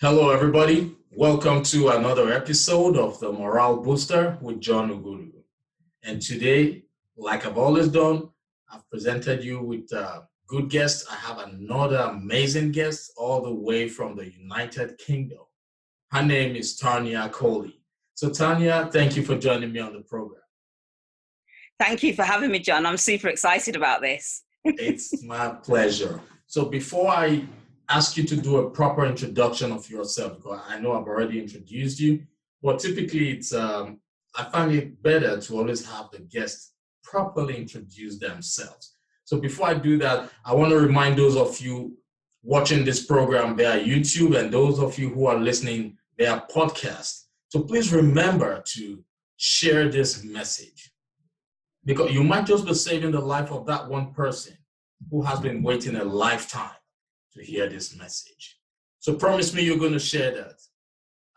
Hello, everybody. Welcome to another episode of the Morale Booster with John Ughulu. And today, like I've always done, I've presented you with a good guest. I have another amazing guest all the way from the United Kingdom. Her name is Tarnya Coley. So, Tarnya, thank you for joining me on the program. Thank you for having me, John. I'm super excited about this. It's my pleasure. So, before I ask you to do a proper introduction of yourself because I know I've already introduced you. But typically, it's um, I find it better to always have the guests properly introduce themselves. So before I do that, I want to remind those of you watching this program via YouTube and those of you who are listening via podcast. So please remember to share this message because you might just be saving the life of that one person who has been waiting a lifetime to hear this message. So promise me you're going to share that.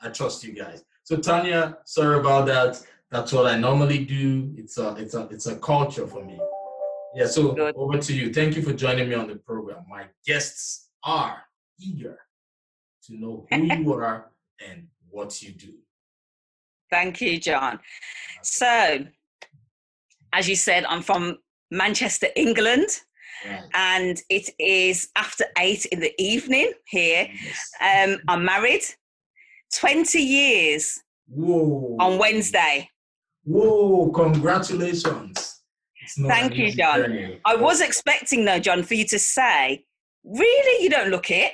I trust you guys. So Tarnya, sorry about that. That's what I normally do. It's a it's a it's a culture for me. Yeah, so Good. over to you. Thank you for joining me on the program. My guests are eager to know who you are and what you do. Thank you, John. So, as you said, I'm from Manchester, England. And it is after eight in the evening here. Yes. Um, I'm married, 20 years Whoa. on Wednesday. Whoa, congratulations. Thank you, John. I was expecting, though, John, for you to say, really, you don't look it?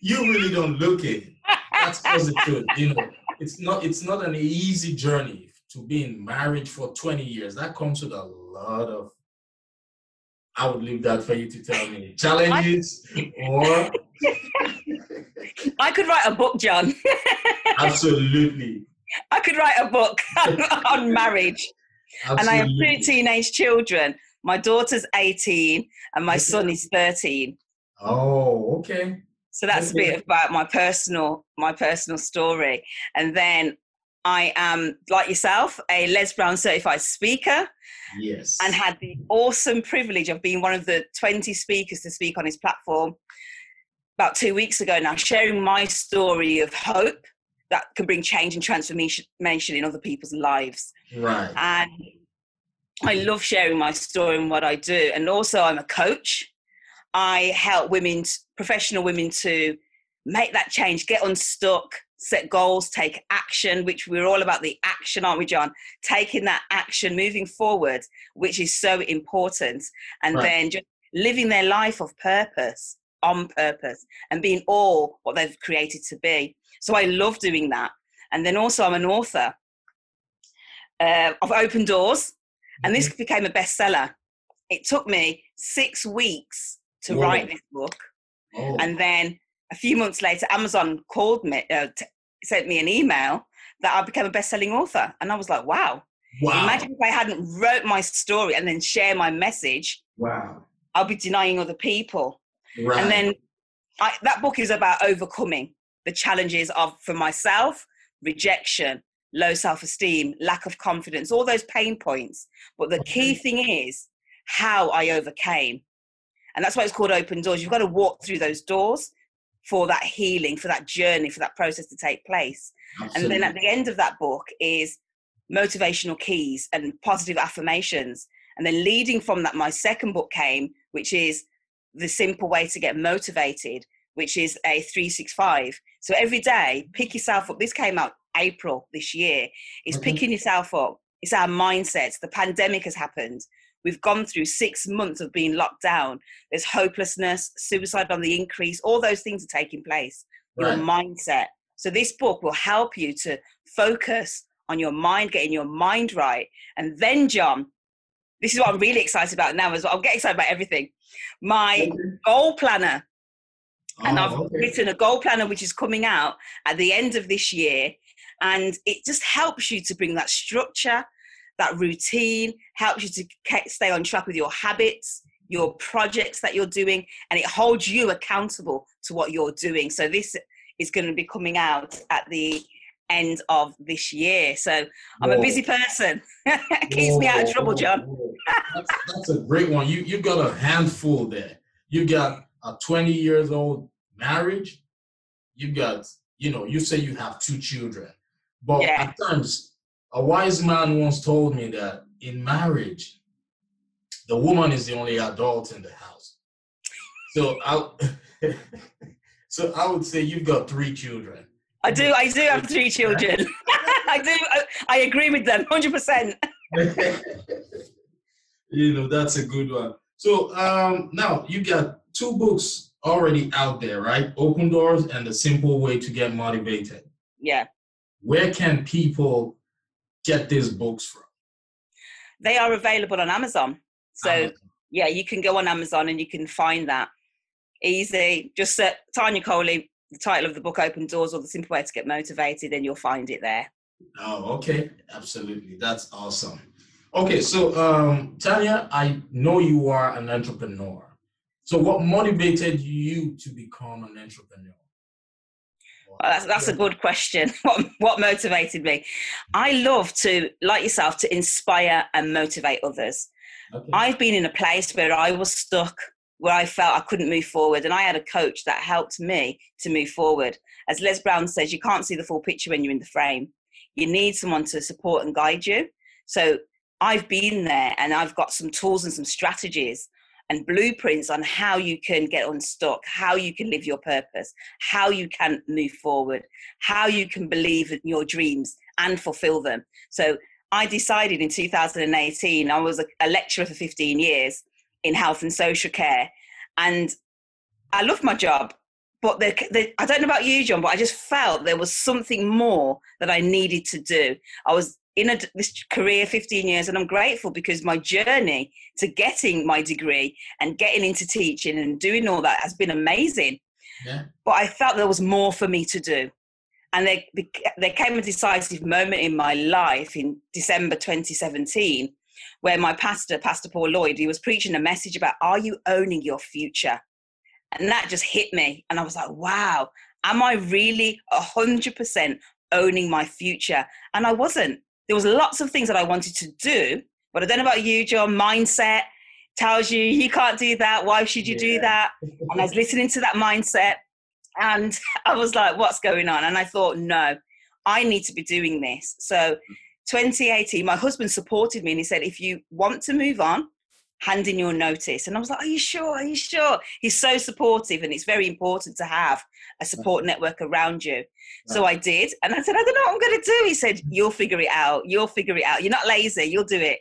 You really don't look it. That's positive. you know, it's not it's not an easy journey to be in marriage for 20 years. That comes with a lot of I would leave that for you to tell me. Challenges or I could write a book, John. Absolutely. I could write a book on marriage. Absolutely. And I have two teenage children. My daughter's 18 and my son is 13. Oh, okay. So that's okay. a bit about my personal my personal story. And then I am, like yourself, a Les Brown certified speaker. Yes. And had the awesome privilege of being one of the 20 speakers to speak on his platform about two weeks ago now, sharing my story of hope that can bring change and transformation in other people's lives. Right. And I love sharing my story and what I do. And also, I'm a coach. I help women, professional women, to make that change, get unstuck, set goals, take action, which we're all about the action, aren't we, John? Taking that action, moving forward, which is so important. And right. then just living their life of purpose, on purpose, and being all what they've created to be. So I love doing that. And then also, I'm an author uh, of Open Doors, and this mm-hmm. became a bestseller. It took me six weeks to Whoa. write this book. Oh. And then a few months later, Amazon called me, uh, t- sent me an email that I became a best-selling author, and I was like, "Wow!" Wow. Imagine if I hadn't wrote my story and then share my message. Wow. I'll be denying other people. Right. And then I, that book is about overcoming the challenges of for myself, rejection, low self-esteem, lack of confidence, all those pain points. But the key thing is how I overcame. And that's why it's called open doors. You've got to walk through those doors for that healing, for that journey, for that process to take place. Absolutely. And then at the end of that book is motivational keys and positive affirmations. And then leading from that, my second book came, which is the simple way to get motivated, which is a 365. So every day, pick yourself up. This came out April this year. Is okay. picking yourself up. It's our mindsets. The pandemic has happened. We've gone through six months of being locked down. There's hopelessness, suicide on the increase, all those things are taking place. Right. Your mindset. So, this book will help you to focus on your mind, getting your mind right. And then, John, this is what I'm really excited about now as well. I'll get excited about everything. My goal planner. and oh, I've okay. written a goal planner which is coming out at the end of this year. And it just helps you to bring that structure, that routine helps you to stay on track with your habits your projects that you're doing and it holds you accountable to what you're doing so this is going to be coming out at the end of this year so i'm Whoa. a busy person keeps Whoa. me out of trouble john that's, that's, a great one you you've got a handful there You got a 20 years old marriage. You got, you know, you say you have two children. But yeah. at times, a wise man once told me that in marriage, the woman is the only adult in the house. So I, so I would say you've got three children. I do. I do have three children. I do. I, I, agree with them, hundred percent. You know that's a good one. So um, now you got two books already out there, right? Open Doors and The Simple Way to Get Motivated. Yeah. Where can people get these books from? They are available on Amazon. So Amazon. yeah, you can go on Amazon and you can find that easy. Just set Tarnya Coley, the title of the book, Open Doors, or The Simple Way to Get Motivated, and you'll find it there. Oh, okay. Absolutely. That's awesome. Okay, so um, Tarnya, I know you are an entrepreneur. So, what motivated you to become an entrepreneur? Well, that's, that's a good question. What, what motivated me? I love to, like yourself, to inspire and motivate others. Okay. I've been in a place where I was stuck, where I felt I couldn't move forward, and I had a coach that helped me to move forward. As Les Brown says, you can't see the full picture when you're in the frame. You need someone to support and guide you. So I've been there and I've got some tools and some strategies and blueprints on how you can get unstuck, how you can live your purpose, how you can move forward, how you can believe in your dreams and fulfill them. So I decided in 2018, I was a, a lecturer for 15 years in health and social care. And I loved my job, but the, the, I don't know about you, John, but I just felt there was something more that I needed to do. I was in a, this career 15 years and i'm grateful because my journey to getting my degree and getting into teaching and doing all that has been amazing. Yeah. but i felt there was more for me to do. And there, there came a decisive moment in my life in december 2017 where my pastor pastor paul lloyd he was preaching a message about are you owning your future? And that just hit me and i was like wow. Am i really 100% owning my future? And i wasn't there was lots of things that I wanted to do, but I don't know about you, John. Mindset tells you you can't do that. Why should you yeah. do that? And I was listening to that mindset, and I was like, "What's going on?" And I thought, "No, I need to be doing this." So, 2018, my husband supported me, and he said, "If you want to move on." Hand in your notice. And I was like, Are you sure? Are you sure? He's so supportive, and it's very important to have a support network around you. So I did. And I said, I don't know what I'm going to do. He said, mm-hmm. You'll figure it out. You'll figure it out. You're not lazy. You'll do it.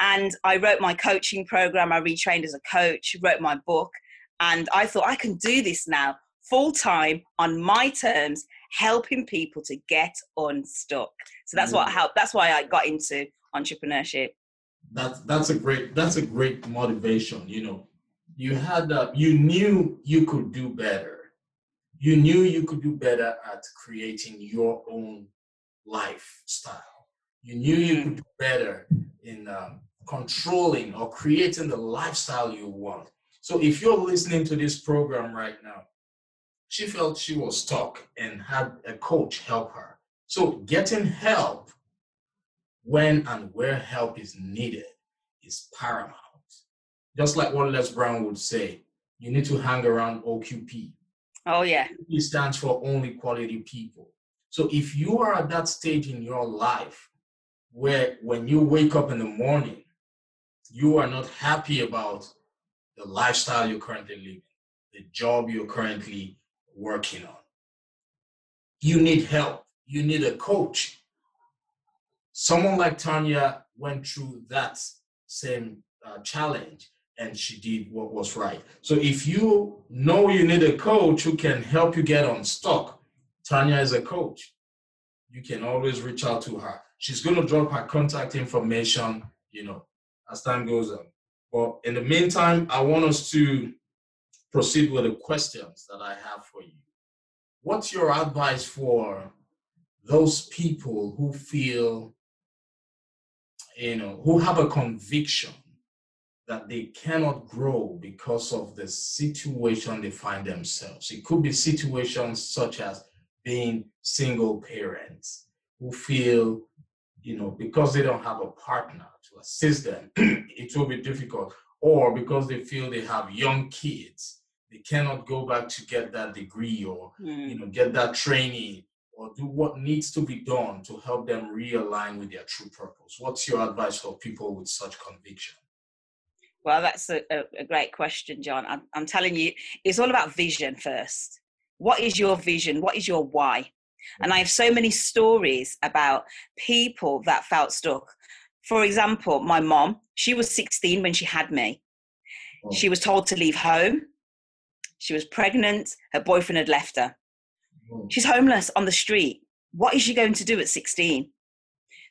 And I wrote my coaching program. I retrained as a coach, wrote my book. And I thought, I can do this now full time on my terms, helping people to get unstuck. So that's what mm. helped. That's why I got into entrepreneurship that's that's a great that's a great motivation you know. You had that you knew you could do better. You knew you could do better at creating your own lifestyle you knew you could do better in um, controlling or creating the lifestyle you want. So if you're listening to this program right now she felt she was stuck and had a coach help her. So getting help when and where help is needed is paramount. Just like what Les Brown would say, you need to hang around OQP. Oh, yeah. It stands for only quality people. So if you are at that stage in your life where when you wake up in the morning, you are not happy about the lifestyle you're currently living, the job you're currently working on, you need help. You need a coach someone like Tarnya went through that same uh, challenge and she did what was right. So if you know you need a coach who can help you get unstuck, Tarnya is a coach. You can always reach out to her. She's going to drop her contact information, you know, as time goes on. But in the meantime, I want us to proceed with the questions that I have for you. What's your advice for those people who feel you know, who have a conviction that they cannot grow because of the situation they find themselves. It could be situations such as being single parents who feel, you know, because they don't have a partner to assist them, it will be difficult. or because they feel they have young kids, they cannot go back to get that degree or mm. you know get that training or do what needs to be done to help them realign with their true purpose. What's your advice for people with such conviction? Well, that's a, a great question, John. I'm, I'm telling you, it's all about vision first. What is your vision? What is your why? And I have so many stories about people that felt stuck. For example, my mom, she was 16 when she had me. Oh. She was told to leave home. She was pregnant. Her boyfriend had left her. Oh. She's homeless on the street. What is she going to do at 16?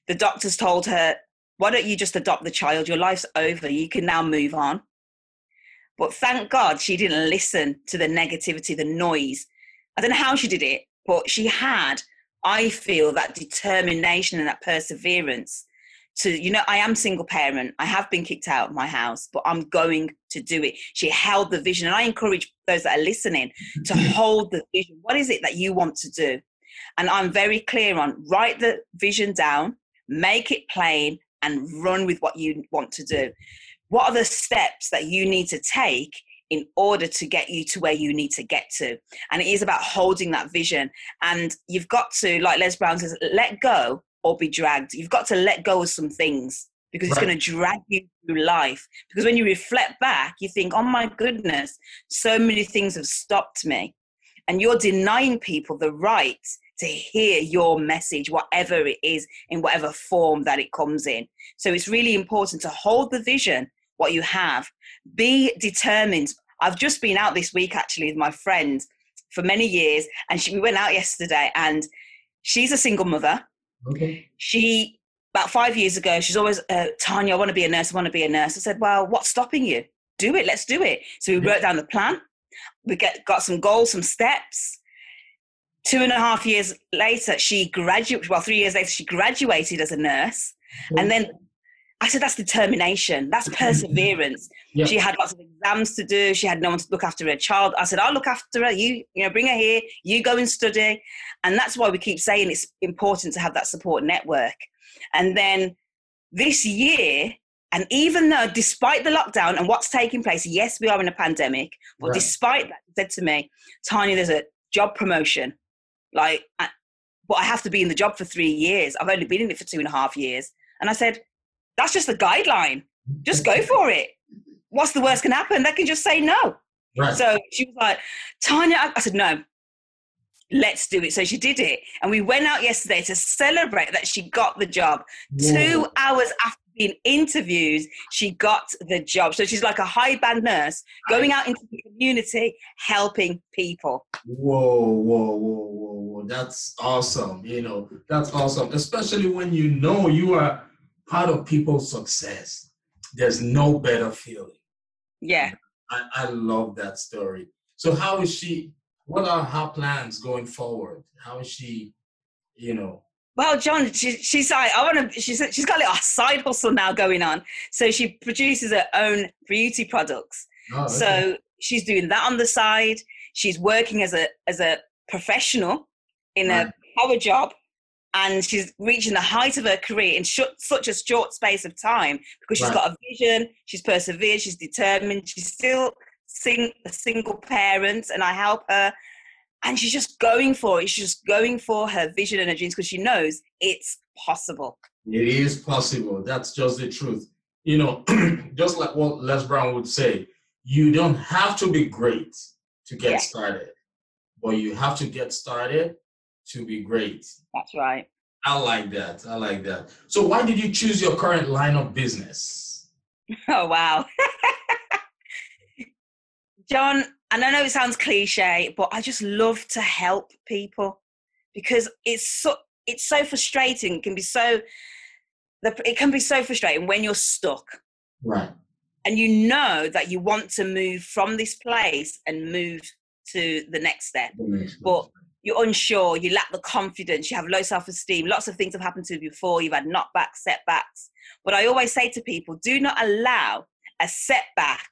The doctors told her, Why don't you just adopt the child? Your life's over. You can now move on. But thank God she didn't listen to the negativity, the noise. I don't know how she did it, but she had, I feel, that determination and that perseverance to, you know, I am single parent. I have been kicked out of my house, but I'm going to do it. She held the vision. And I encourage those that are listening to hold the vision. What is it that you want to do? And I'm very clear on write the vision down, make it plain, and run with what you want to do. What are the steps that you need to take in order to get you to where you need to get to. And it is about holding that vision. And you've got to, like Les Brown says, let go or be dragged. You've got to let go of some things because it's going to drag you through life. Because when you reflect back, you think, oh my goodness, so many things have stopped me. And you're denying people the right to hear your message, whatever it is, in whatever form that it comes in. So it's really important to hold the vision, what you have, be determined. I've just been out this week actually with my friend for many years, and she, we went out yesterday, and she's a single mother. Okay. She about five years ago, she's always uh, Tarnya. I want to be a nurse. I want to be a nurse. I said, well, what's stopping you? Do it. Let's do it. So we yeah. wrote down the plan. We get got some goals, some steps. Two and a half years later, she graduated. Well, three years later, she graduated as a nurse, and then I said, that's determination. That's perseverance. Yeah. She had lots of exams to do. She had no one to look after her child. I said, I'll look after her. You, you know, bring her here. You go and study. And that's why we keep saying it's important to have that support network. And then this year, and even though, despite the lockdown and what's taking place, yes, we are in a pandemic, but right. despite that, said to me, Tarnya, there's a job promotion. Like, but I have to be in the job for three years. I've only been in it for two and a half years. And I said, that's just a guideline. Just go for it. What's the worst can happen? They can just say no. Right. So she was like, Tarnya, I said, no, let's do it. So she did it. And we went out yesterday to celebrate that she got the job. Whoa. Two hours after being interviewed, she got the job. So she's like a high band nurse going out into the community, helping people. Whoa, whoa, whoa, whoa, whoa. That's awesome. You know, that's awesome. Especially when you know you are part of people's success. There's no better feeling. Yeah. I, I love that story. So how is she? What are her plans going forward? How is she, you know? Well, John, she, she's like, I want to. She's she's got a little side hustle now going on. So she produces her own beauty products. Oh, okay. So she's doing that on the side. She's working as a as a professional in right. a power job and she's reaching the height of her career in sh- such a short space of time because she's right. got a vision, she's persevered, she's determined, she's still sing- a single parent, and I help her. And she's just going for it. She's just going for her vision and her dreams because she knows it's possible. It is possible. That's just the truth. You know, just like what Les Brown would say, you don't have to be great to get yeah. started, but you have to get started to be great. That's right. I like that. I like that. So, why did you choose your current line of business? Oh, wow. John, and I know it sounds cliche, but I just love to help people because it's so it's so frustrating. It can be so it can be so frustrating when you're stuck. Right. And you know that you want to move from this place and move to the next step. The next but you're unsure, you lack the confidence, you have low self esteem. Lots of things have happened to you before, you've had knockbacks, setbacks. But I always say to people do not allow a setback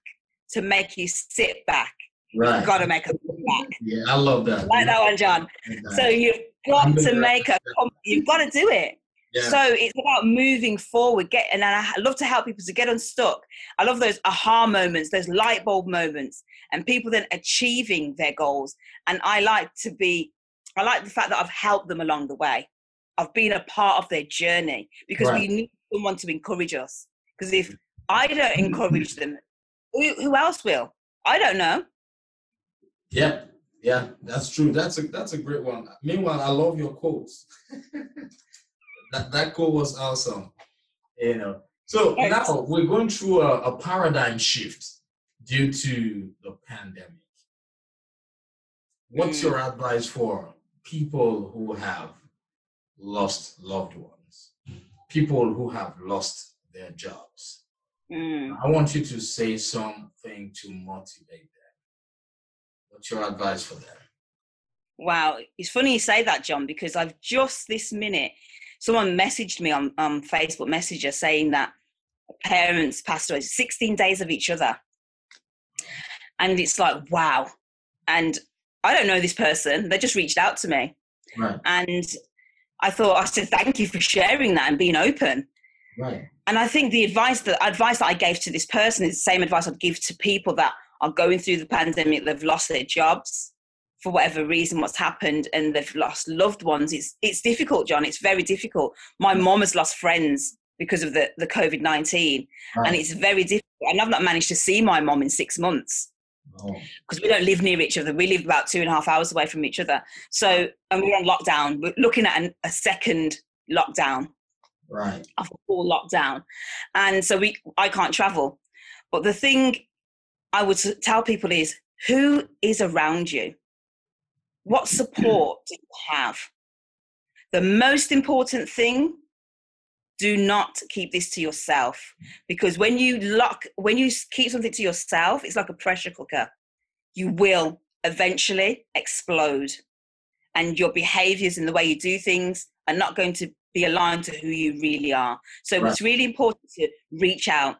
to make you sit back. Right. You've got to make a comeback. Yeah, I love that. Like that one, John. So you've got to make a you've got to do it. Yeah. So it's about moving forward. Get and I love to help people to get unstuck. I love those aha moments, those light bulb moments, and people then achieving their goals. And I like to be, I like the fact that I've helped them along the way. I've been a part of their journey because right. we need someone to encourage us. Because if I don't encourage them, who, who else will? I don't know. Yeah, yeah, that's true. That's a that's a great one. Meanwhile, I love your quotes. that that quote was awesome. You know. So now we're going through a, a paradigm shift due to the pandemic. What's mm. your advice for people who have lost loved ones, people who have lost their jobs? Mm. I want you to say something to motivate them. What's your advice for them? Wow, it's funny you say that, John, because I've just this minute someone messaged me on, on Facebook Messenger saying that parents passed away 16 days of each other. And it's like, wow. And I don't know this person. They just reached out to me. Right. And I thought, I said, thank you for sharing that and being open. Right. And I think the advice that advice that I gave to this person is the same advice I'd give to people that are going through the pandemic, they've lost their jobs, for whatever reason what's happened and they've lost loved ones it's it's difficult john it's very difficult my mm. mom has lost friends because of the the covid-19 right. and it's very difficult and i've not managed to see my mom in six months Oh. because oh. we don't live near each other. We live about two and a half hours away from each other. So and we're on lockdown. We're looking at an, a second lockdown. Right. A full lockdown. And so we i can't travel. But the thing i would tell people is who is around you? What support do you have? The most important thing do not keep this to yourself. Because when you lock when you keep something to yourself it's like a pressure cooker. You will eventually explode. And your behaviors and the way you do things are not going to be aligned to who you really are. So right. it's really important to reach out.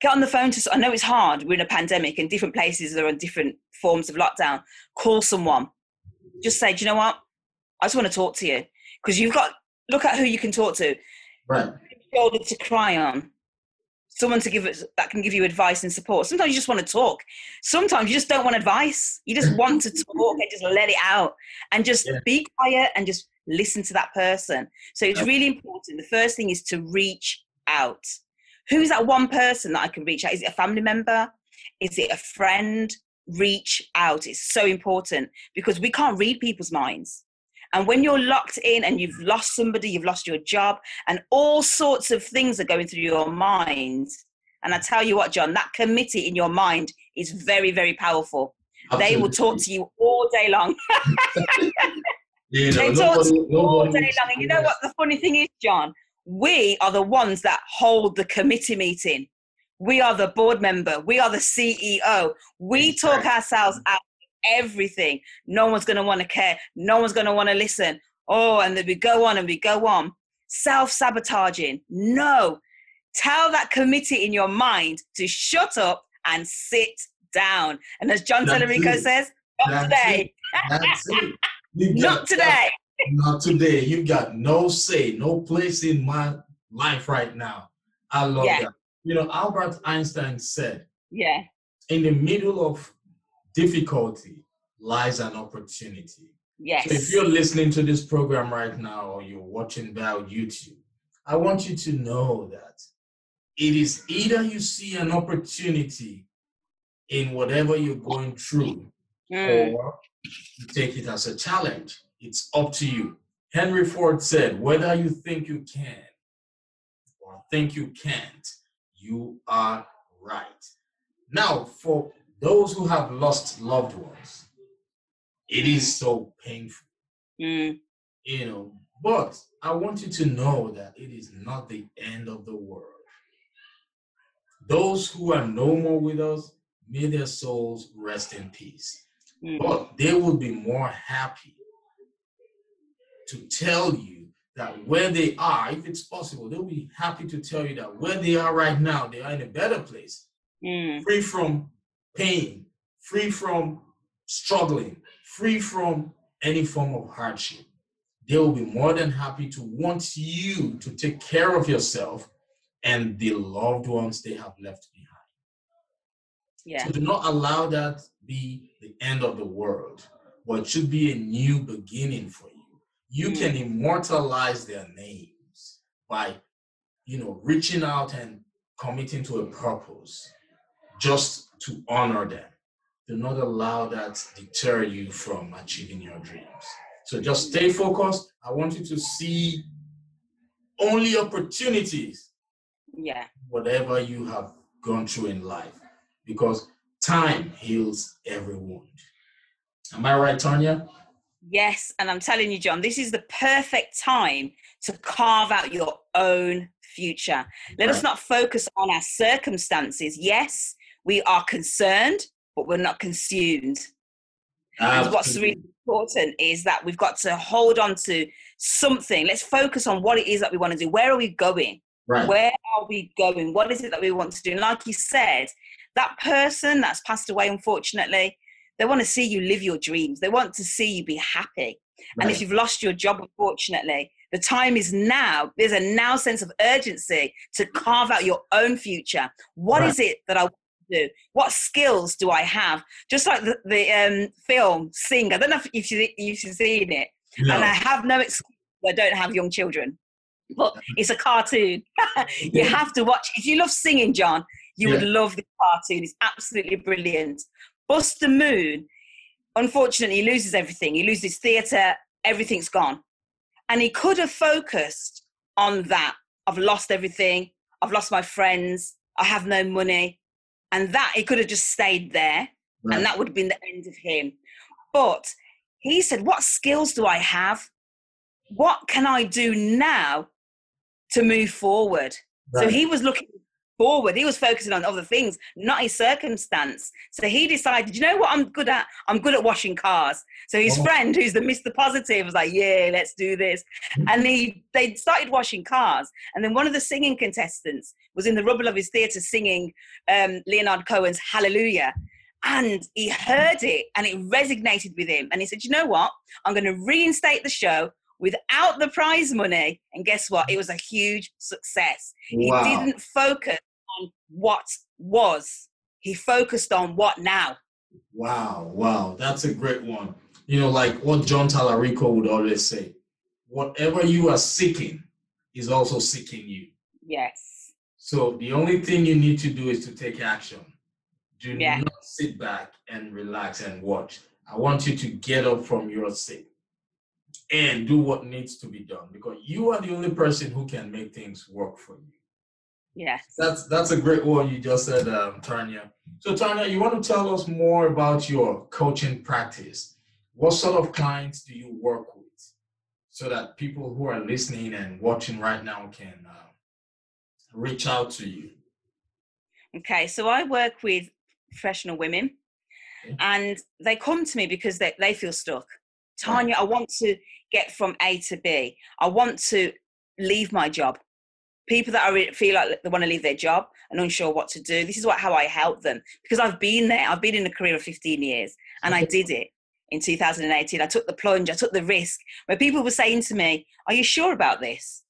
Get on the phone to i know it's hard we're in a pandemic and different places are on different forms of lockdown. Call someone. Just say, do you know what? I just want to talk to you. Because you've got look at who you can talk to. Right. Shoulder to cry on. Someone to give it that can give you advice and support. Sometimes you just want to talk. Sometimes you just don't want advice. You just want to talk and just let it out and just yeah. be quiet and just listen to that person. So it's really important. The first thing is to reach out. Who's that one person that I can reach out? Is it a family member? Is it a friend? reach out. It's so important because we can't read people's minds. And when you're locked in and you've lost somebody, you've lost your job, and all sorts of things are going through your mind. And I tell you what, John, that committee in your mind is very, very powerful. Absolutely. They will talk to you all day long. you know, they talk to you all day long. And you know what the funny thing is, John? We are the ones that hold the committee meeting we are the board member we are the ceo we talk ourselves out everything. No one's going to want to care. No one's going to want to listen. Oh and then we go on and we go on. Self-sabotaging. No. Tell that committee in your mind to shut up and sit down. And as john Tallarico says not today. not today. Not today. You've got no say no place in my life right now. I love yeah. that. You know, Albert Einstein said, Yeah. In the middle of difficulty lies an opportunity. Yes. So if you're listening to this program right now or you're watching via YouTube, I want you to know that it is either you see an opportunity in whatever you're going through mm. or you take it as a challenge. It's up to you. Henry Ford said, whether you think you can or think you can't, you are right. Now, for those who have lost loved ones, it is so painful. Mm. You know, but I want you to know that it is not the end of the world. Those who are no more with us, may their souls rest in peace. Mm. But they will be more happy to tell you that where they are, if it's possible, they'll be happy to tell you that where they are right now, they are in a better place, mm. free from pain, free from struggling, free from any form of hardship. they will be more than happy to want you to take care of yourself and the loved ones they have left behind. Yeah. So do not allow that be the end of the world, but it should be a new beginning for you. You mm. can immortalize their names by, you know, reaching out and committing to a purpose just to honor them. Do not allow that deter you from achieving your dreams. So just stay focused. I want you to see only opportunities. Yeah. Whatever you have gone through in life, because time heals every wound. Am I right, Tarnya? Yes, and I'm telling you, John, this is the perfect time to carve out your own future. Let right. us not focus on our circumstances. Yes, we are concerned, but we're not consumed. And what's really important is that we've got to hold on to something. Let's focus on what it is that we want to do. Where are we going? Right. Where are we going? What is it that we want to do? And like you said, that person that's passed away, unfortunately, they want to see you live your dreams. They want to see you be happy. Right. And if you've lost your job, unfortunately, the time is now. There's a now sense of urgency to carve out your own future. What right. is it that I do? What skills do I have? Just like the, the um, film Sing. I don't know if you've, you've seen it. No. And I have no excuse. I don't have young children. But it's a cartoon. you have to watch. If you love singing, John, you yeah. would love the cartoon. It's absolutely brilliant. Buster Moon, unfortunately, he loses everything. He loses theatre. Everything's gone. And he could have focused on that. I've lost everything. I've lost my friends. I have no money and that he could have just stayed there right. and that would have been the end of him but he said what skills do i have what can i do now to move forward right. so he was looking forward he was focusing on other things not his circumstance so he decided you know what i'm good at i'm good at washing cars so his oh. friend who's the mr positive was like yeah let's do this and he they started washing cars and then one of the singing contestants was in the rubble of his theatre singing um, Leonard Cohen's Hallelujah. And he heard it and it resonated with him. And he said, You know what? I'm going to reinstate the show without the prize money. And guess what? It was a huge success. Wow. He didn't focus on what was, he focused on what now. Wow, wow. That's a great one. You know, like what John Talarico would always say whatever you are seeking is also seeking you. Yes. So the only thing you need to do is to take action. Do yeah. not sit back and relax and watch. I want you to get up from your seat and do what needs to be done because you are the only person who can make things work for you. Yes. That's that's a great one you just said, um, Tarnya. So Tarnya, you want to tell us more about your coaching practice? What sort of clients do you work with, so that people who are listening and watching right now can uh, reach out to you? Okay, so I work with professional women and they come to me because they, they feel stuck. Tarnya, I want to get from A to B. I want to leave my job. People that are, feel like they want to leave their job and unsure what to do. This is what how I help them because I've been there. I've been in a career of 15 years and I did it in 2018. I took the plunge. I took the risk. Where people were saying to me, "Are you sure about this?"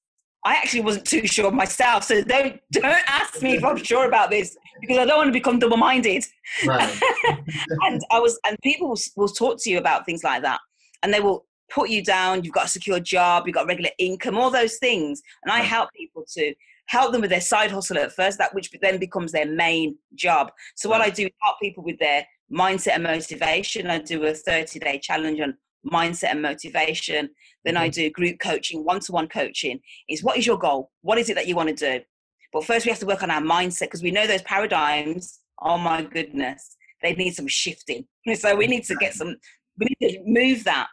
I actually wasn't too sure myself. So don't don't ask me if I'm sure about this because I don't want to become double minded. Right. and I was and people will, will talk to you about things like that, and they will put you down. You've got a secure job. You've got regular income. All those things, and I help people to help them with their side hustle at first, that which then becomes their main job. So what I do is help people with their mindset and motivation. I do a 30 day challenge on mindset and motivation. Then I mm-hmm. do group coaching, one to one coaching. Is what is your goal? What is it that you want to do? But first, we have to work on our mindset because we know those paradigms. Oh my goodness, they need some shifting. So we need to get some. We need to move that.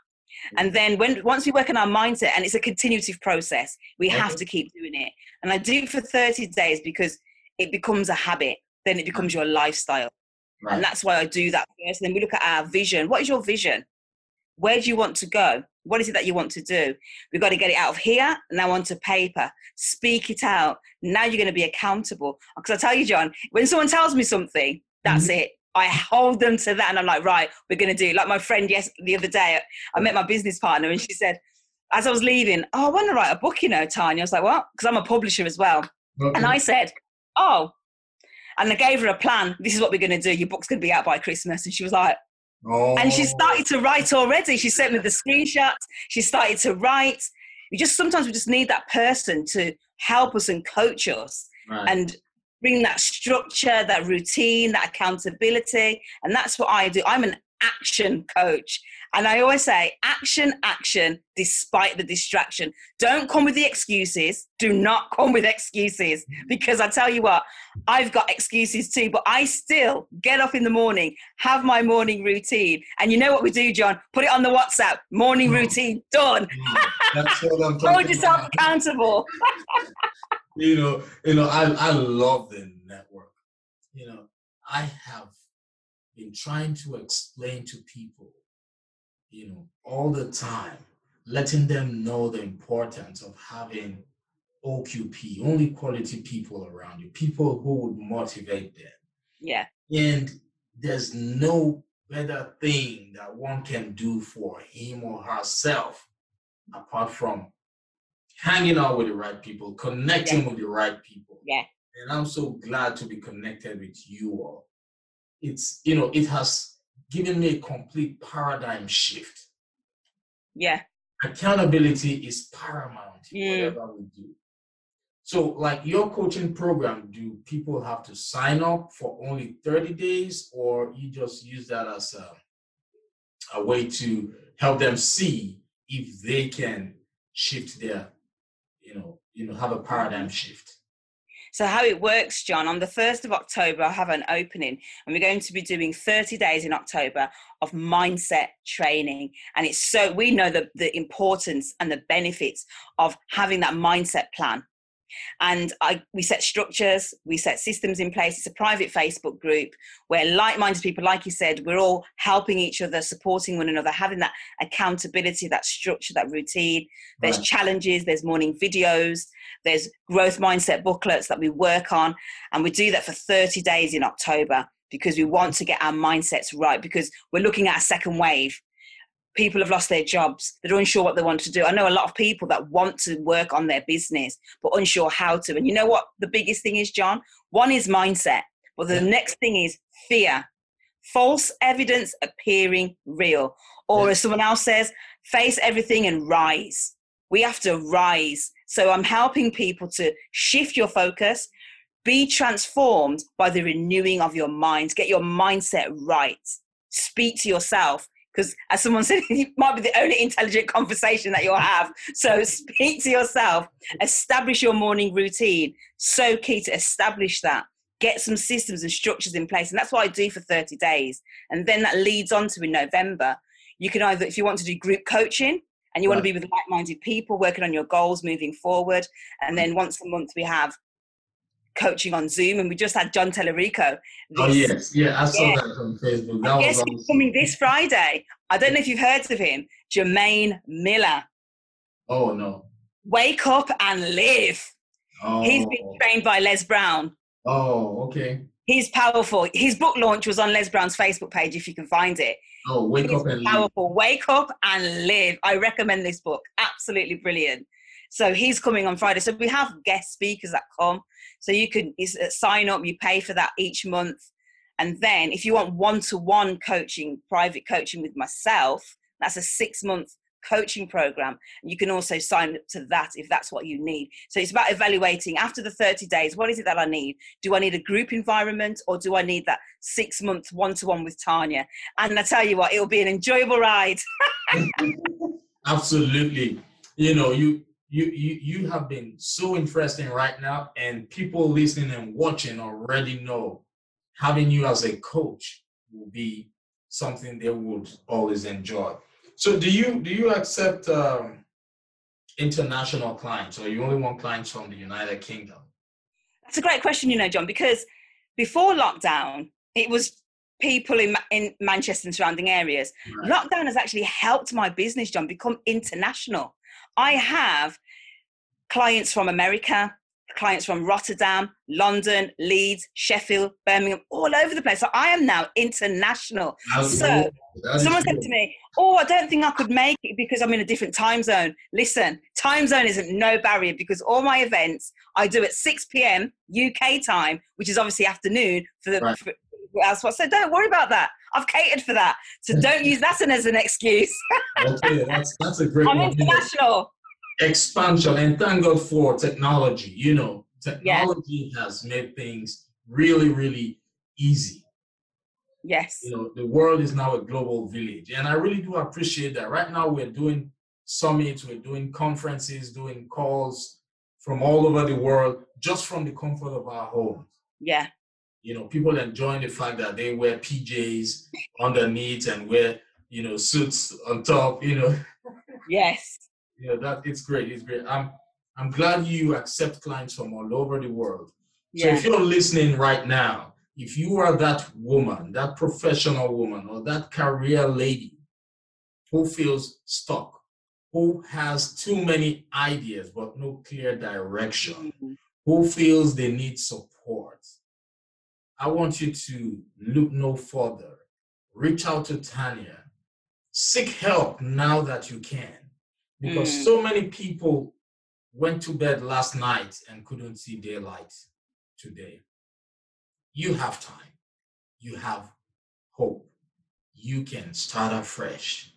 And then when once we work on our mindset, and it's a continuative process, we have to keep doing it. And I do it for 30 days because it becomes a habit. Then it becomes your lifestyle. Right. And that's why I do that first. And then we look at our vision. What is your vision? Where do you want to go? What is it that you want to do? We've got to get it out of here, now onto paper. Speak it out. Now you're going to be accountable. Because I tell you, John, when someone tells me something, that's mm-hmm. it. I hold them to that and I'm like, right, we're going to do. Like my friend, yes, the other day, I met my business partner and she said, as I was leaving, oh, I want to write a book, you know, Tarnya. I was like, what? Because I'm a publisher as well. Okay. And I said, oh, and I gave her a plan. This is what we're going to do. Your book's going to be out by Christmas. And she was like, oh. and she oh. started to write already. She sent me the screenshots. She started to write. We just sometimes we just need that person to help us and coach us right. and bring that structure, that routine, that accountability. And that's what I do. I'm an action coach. And I always say, action, action, despite the distraction. Don't come with the excuses. Do not come with excuses. Because I tell you what, I've got excuses too, but I still get up in the morning, have my morning routine. And you know what we do, John? Put it on the WhatsApp. Morning mm. routine, done. Mm. That's what I'm Hold yourself accountable. you know, you know, I, I love the network. You know, I have been trying to explain to people, you know, all the time, letting them know the importance of having OQP, only quality people around you, people who would motivate them. Yeah. And there's no better thing that one can do for him or herself apart from hanging out with the right people, connecting yeah. with the right people. Yeah. And I'm so glad to be connected with you all it's you know it has given me a complete paradigm shift yeah accountability is paramount in mm. whatever we do so like your coaching program do people have to sign up for only 30 days or you just use that as a, a way to help them see if they can shift their you know you know have a paradigm shift so, how it works, John, on the 1st of October, I have an opening, and we're going to be doing 30 days in October of mindset training. And it's so, we know the, the importance and the benefits of having that mindset plan. And I, we set structures, we set systems in place. It's a private Facebook group where like minded people, like you said, we're all helping each other, supporting one another, having that accountability, that structure, that routine. There's right. challenges, there's morning videos, there's growth mindset booklets that we work on. And we do that for 30 days in October because we want to get our mindsets right because we're looking at a second wave people have lost their jobs they're unsure what they want to do. I know a lot of people that want to work on their business but unsure how to. And you know what the biggest thing is john? One is mindset but the yeah. next thing is fear. False evidence appearing real. Or yeah. as someone else says face everything and rise. We have to rise. So i'm helping people to shift your focus be transformed by the renewing of your mind. Get your mindset right. Speak to yourself because as someone said it might be the only intelligent conversation that you'll have. So speak to yourself. Establish your morning routine. So key to establish that. Get some systems and structures in place and that's what i do for 30 days. And then that leads on to in november. You can either if you want to do group coaching and you right. want to be with like-minded people working on your goals moving forward and then mm. once a month we have coaching on Zoom, and we just had John Tellerico. oh yes, yeah, I saw yeah. that on Facebook. That I guess he's coming this Friday. I don't know if you've heard of him, Jermaine Miller. Oh no. Wake up and live. Oh. He's been oh. trained by Les Brown. Oh, okay. He's powerful. His book launch was on Les Brown's Facebook page, if you can find it. Oh, wake He's up and powerful. Live. Wake up and live. I recommend this book. Absolutely brilliant. So he's coming on Friday. So we have guest speakers that come. So you can uh, sign up, you pay for that each month. And then if you want one to one coaching, private coaching with myself, that's a six month coaching program. And You can also sign up to that if that's what you need. So it's about evaluating after the 30 days what is it that I need? Do I need a group environment or do I need that six month one to one with Tarnya? And I tell you what, it'll be an enjoyable ride. Absolutely. You know, you you, you you have been so interesting right now and people listening and watching already know having you as a coach will be something they would always enjoy. So do you do you accept um, international clients or you only want clients from the united kingdom? That's a great question you know john because before lockdown it was people in, in manchester and surrounding areas. Right. lockdown has actually helped my business john become international I have clients from America, clients from Rotterdam, London, Leeds, Sheffield, Birmingham, all over the place. So I am now international. That's so someone said to me, Oh, I don't think I could make it because I'm in a different time zone. Listen, time zone isn't no barrier because all my events I do at 6 p.m. UK time, which is obviously afternoon for the. Right. For, that's what I said. Don't worry about that. I've catered for that. So don't use that as an excuse. okay, that's that's a great. I'm one. international expansion and thank god for technology you know technology yes. has made things really really easy yes you know the world is now a global village and i really do appreciate that right now we're doing summits we're doing conferences doing calls from all over the world just from the comfort of our homes yeah you know people enjoying the fact that they wear pjs underneath and wear you know suits on top you know yes you know, that it's great. It's great. I'm I'm glad you accept clients from all over the world. So if you're listening right now, if you are that woman, that professional woman, or that career lady who feels stuck, who has too many ideas but no clear direction, mm-hmm. who feels they need support, I want you to look no further. Reach out to Tarnya. Seek help now that you can because mm. so many people went to bed last night and couldn't see daylight today. You have time. You have hope. You can start afresh.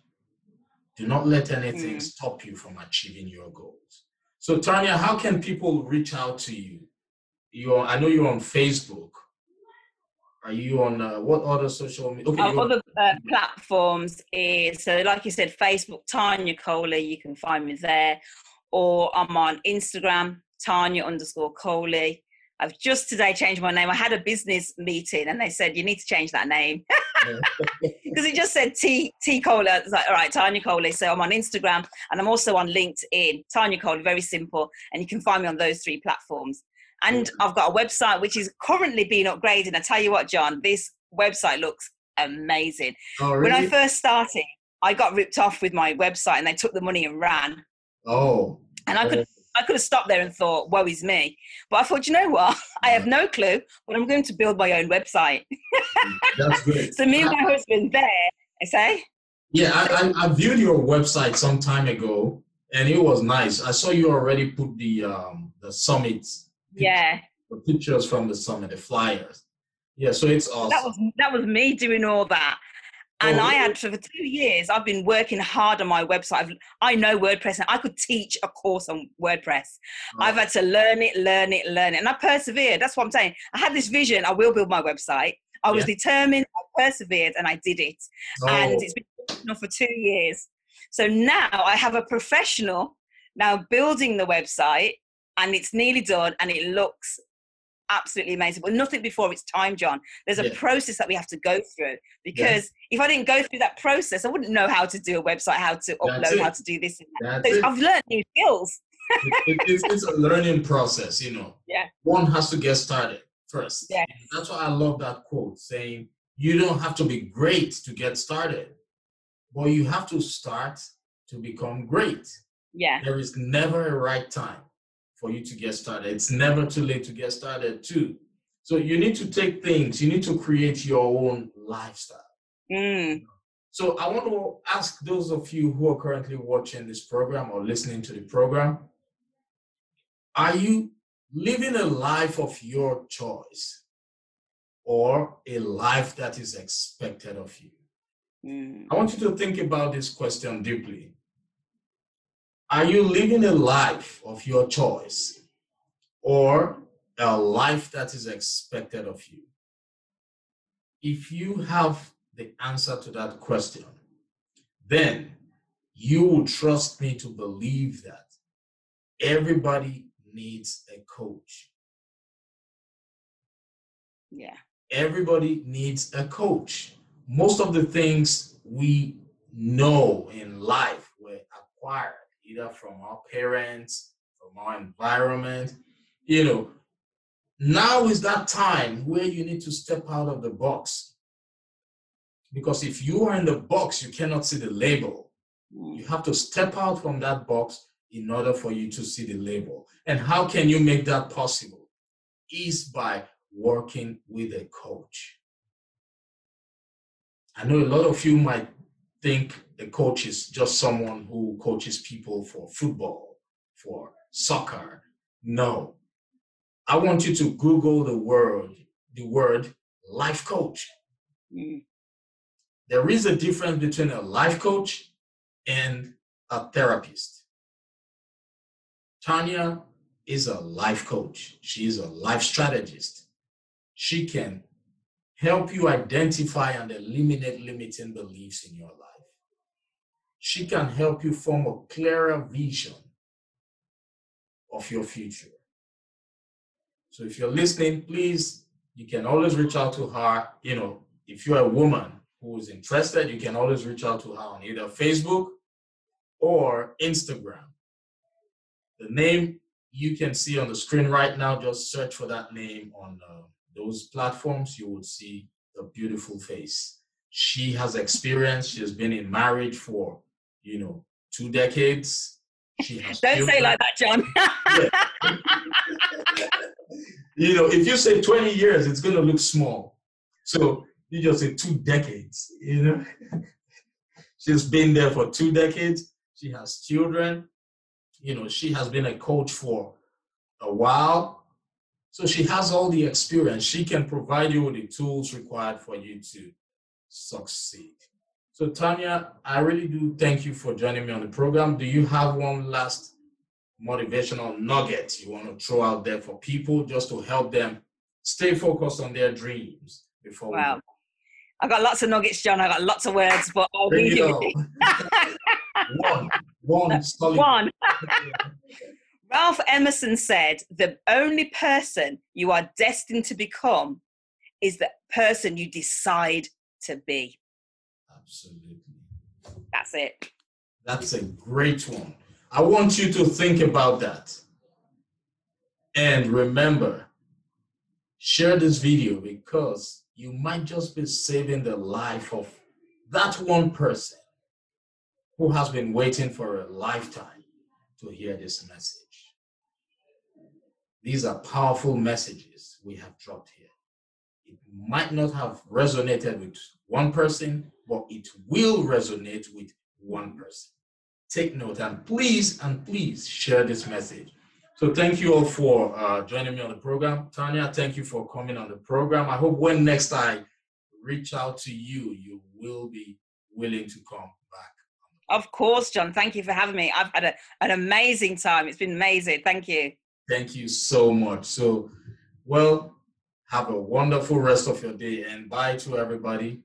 Do not let anything mm. stop you from achieving your goals. So, Tarnya, how can people reach out to you? You, I know you're on Facebook. Are you on uh, what other social media? Okay, uh, other uh, platforms is so, like you said, Facebook Tarnya Coley. You can find me there, or I'm on Instagram Tarnya underscore Coley. I've just today changed my name. I had a business meeting and they said you need to change that name because it just said T T Coley. It's like all right, Tarnya Coley. So I'm on Instagram and I'm also on LinkedIn. Tarnya Coley, very simple, and you can find me on those three platforms. And I've got a website which is currently being upgraded. And I tell you what, John, this website looks amazing. Oh, really? When I first started, I got ripped off with my website and they took the money and ran. Oh. And I could I could have stopped there and thought, woe is me. But I thought, you know what? I have no clue, but I'm going to build my own website. That's great. so me and my husband there, I say. Yeah, I, I, I, viewed your website some time ago and it was nice. I saw you already put the um the summit yeah the pictures from the summit the flyers yeah so it's awesome that was that was me doing all that and oh, I had for two years, I've been working hard on my website. I've, i know WordPress and I could teach a course on WordPress. Oh. I've had to learn it, learn it, learn it. And I persevered. That's what I'm saying. I had this vision. I will build my website. I was yeah. determined. I persevered and I did it. Oh. And it's been for two years. So now I have a professional now building the website and it's nearly done and it looks absolutely amazing but nothing before it's time john. There's a yeah. process that we have to go through because yeah. if i didn't go through that process i wouldn't know how to do a website how to upload how to do this and that. so i've learned new skills. It, it, it's, it's, a learning process you know. Yeah. One has to get started first. Yeah. That's why i love that quote saying you don't have to be great to get started but you have to start to become great. Yeah. There is never a right time for you to get started. It's never too late to get started, too. So you need to take things, you need to create your own lifestyle. Mm. So I want to ask those of you who are currently watching this program or listening to the program are you living a life of your choice or a life that is expected of you? Mm. I want you to think about this question deeply. Are you living a life of your choice or a life that is expected of you? If you have the answer to that question, then you will trust me to believe that everybody needs a coach. Yeah. Everybody needs a coach. Most of the things we know in life were acquired either from our parents, from our environment. You know, now is that time where you need to step out of the box. Because if you are in the box, you cannot see the label. You have to step out from that box in order for you to see the label. And how can you make that possible? Is by working with a coach. I know a lot of you might think a coach is just someone who coaches people for football, for soccer. No. I want you to Google the word, the word life coach. Mm. There is a difference between a life coach and a therapist. Tarnya is a life coach. She is a life strategist. She can help you identify and eliminate limiting beliefs in your life. She can help you form a clearer vision of your future. So if you're listening, please, you can always reach out to her. You know, if you're a woman who is interested, you can always reach out to her on either Facebook or Instagram. The name you can see on the screen right now, just search for that name on uh, those platforms. You will see a beautiful face. She has experience. She has been in marriage for, you know, two decades. She has Don't children. say like that, John. you know, if you say 20 years, it's going to look small. So you just say two decades, you know. She's been there for two decades. She has children. You know, she has been a coach for a while. So she has all the experience. She can provide you with the tools required for you to succeed. So, Tarnya, I really do thank you for joining me on the program. Do you have one last motivational nugget you want to throw out there for people just to help them stay focused on their dreams before wow. I've got lots of nuggets, John. I've got lots of words, but I'll you one. One. Solid. One. Ralph Emerson said, The only person you are destined to become is the person you decide to be. Absolutely. That's it. That's a great one. I want you to think about that. And remember, share this video because you might just be saving the life of that one person who has been waiting for a lifetime to hear this message. These are powerful messages we have dropped here. It might not have resonated with one person, but it will resonate with one person. Take note and please and please share this message. So thank you all for uh, joining me on the program. Tarnya, thank you for coming on the program. I hope when next I reach out to you, you will be willing to come back. Of course, John. Thank you for having me. I've had a, an amazing time. It's been amazing. Thank you. Thank you so much. So, well, have a wonderful rest of your day and bye to everybody.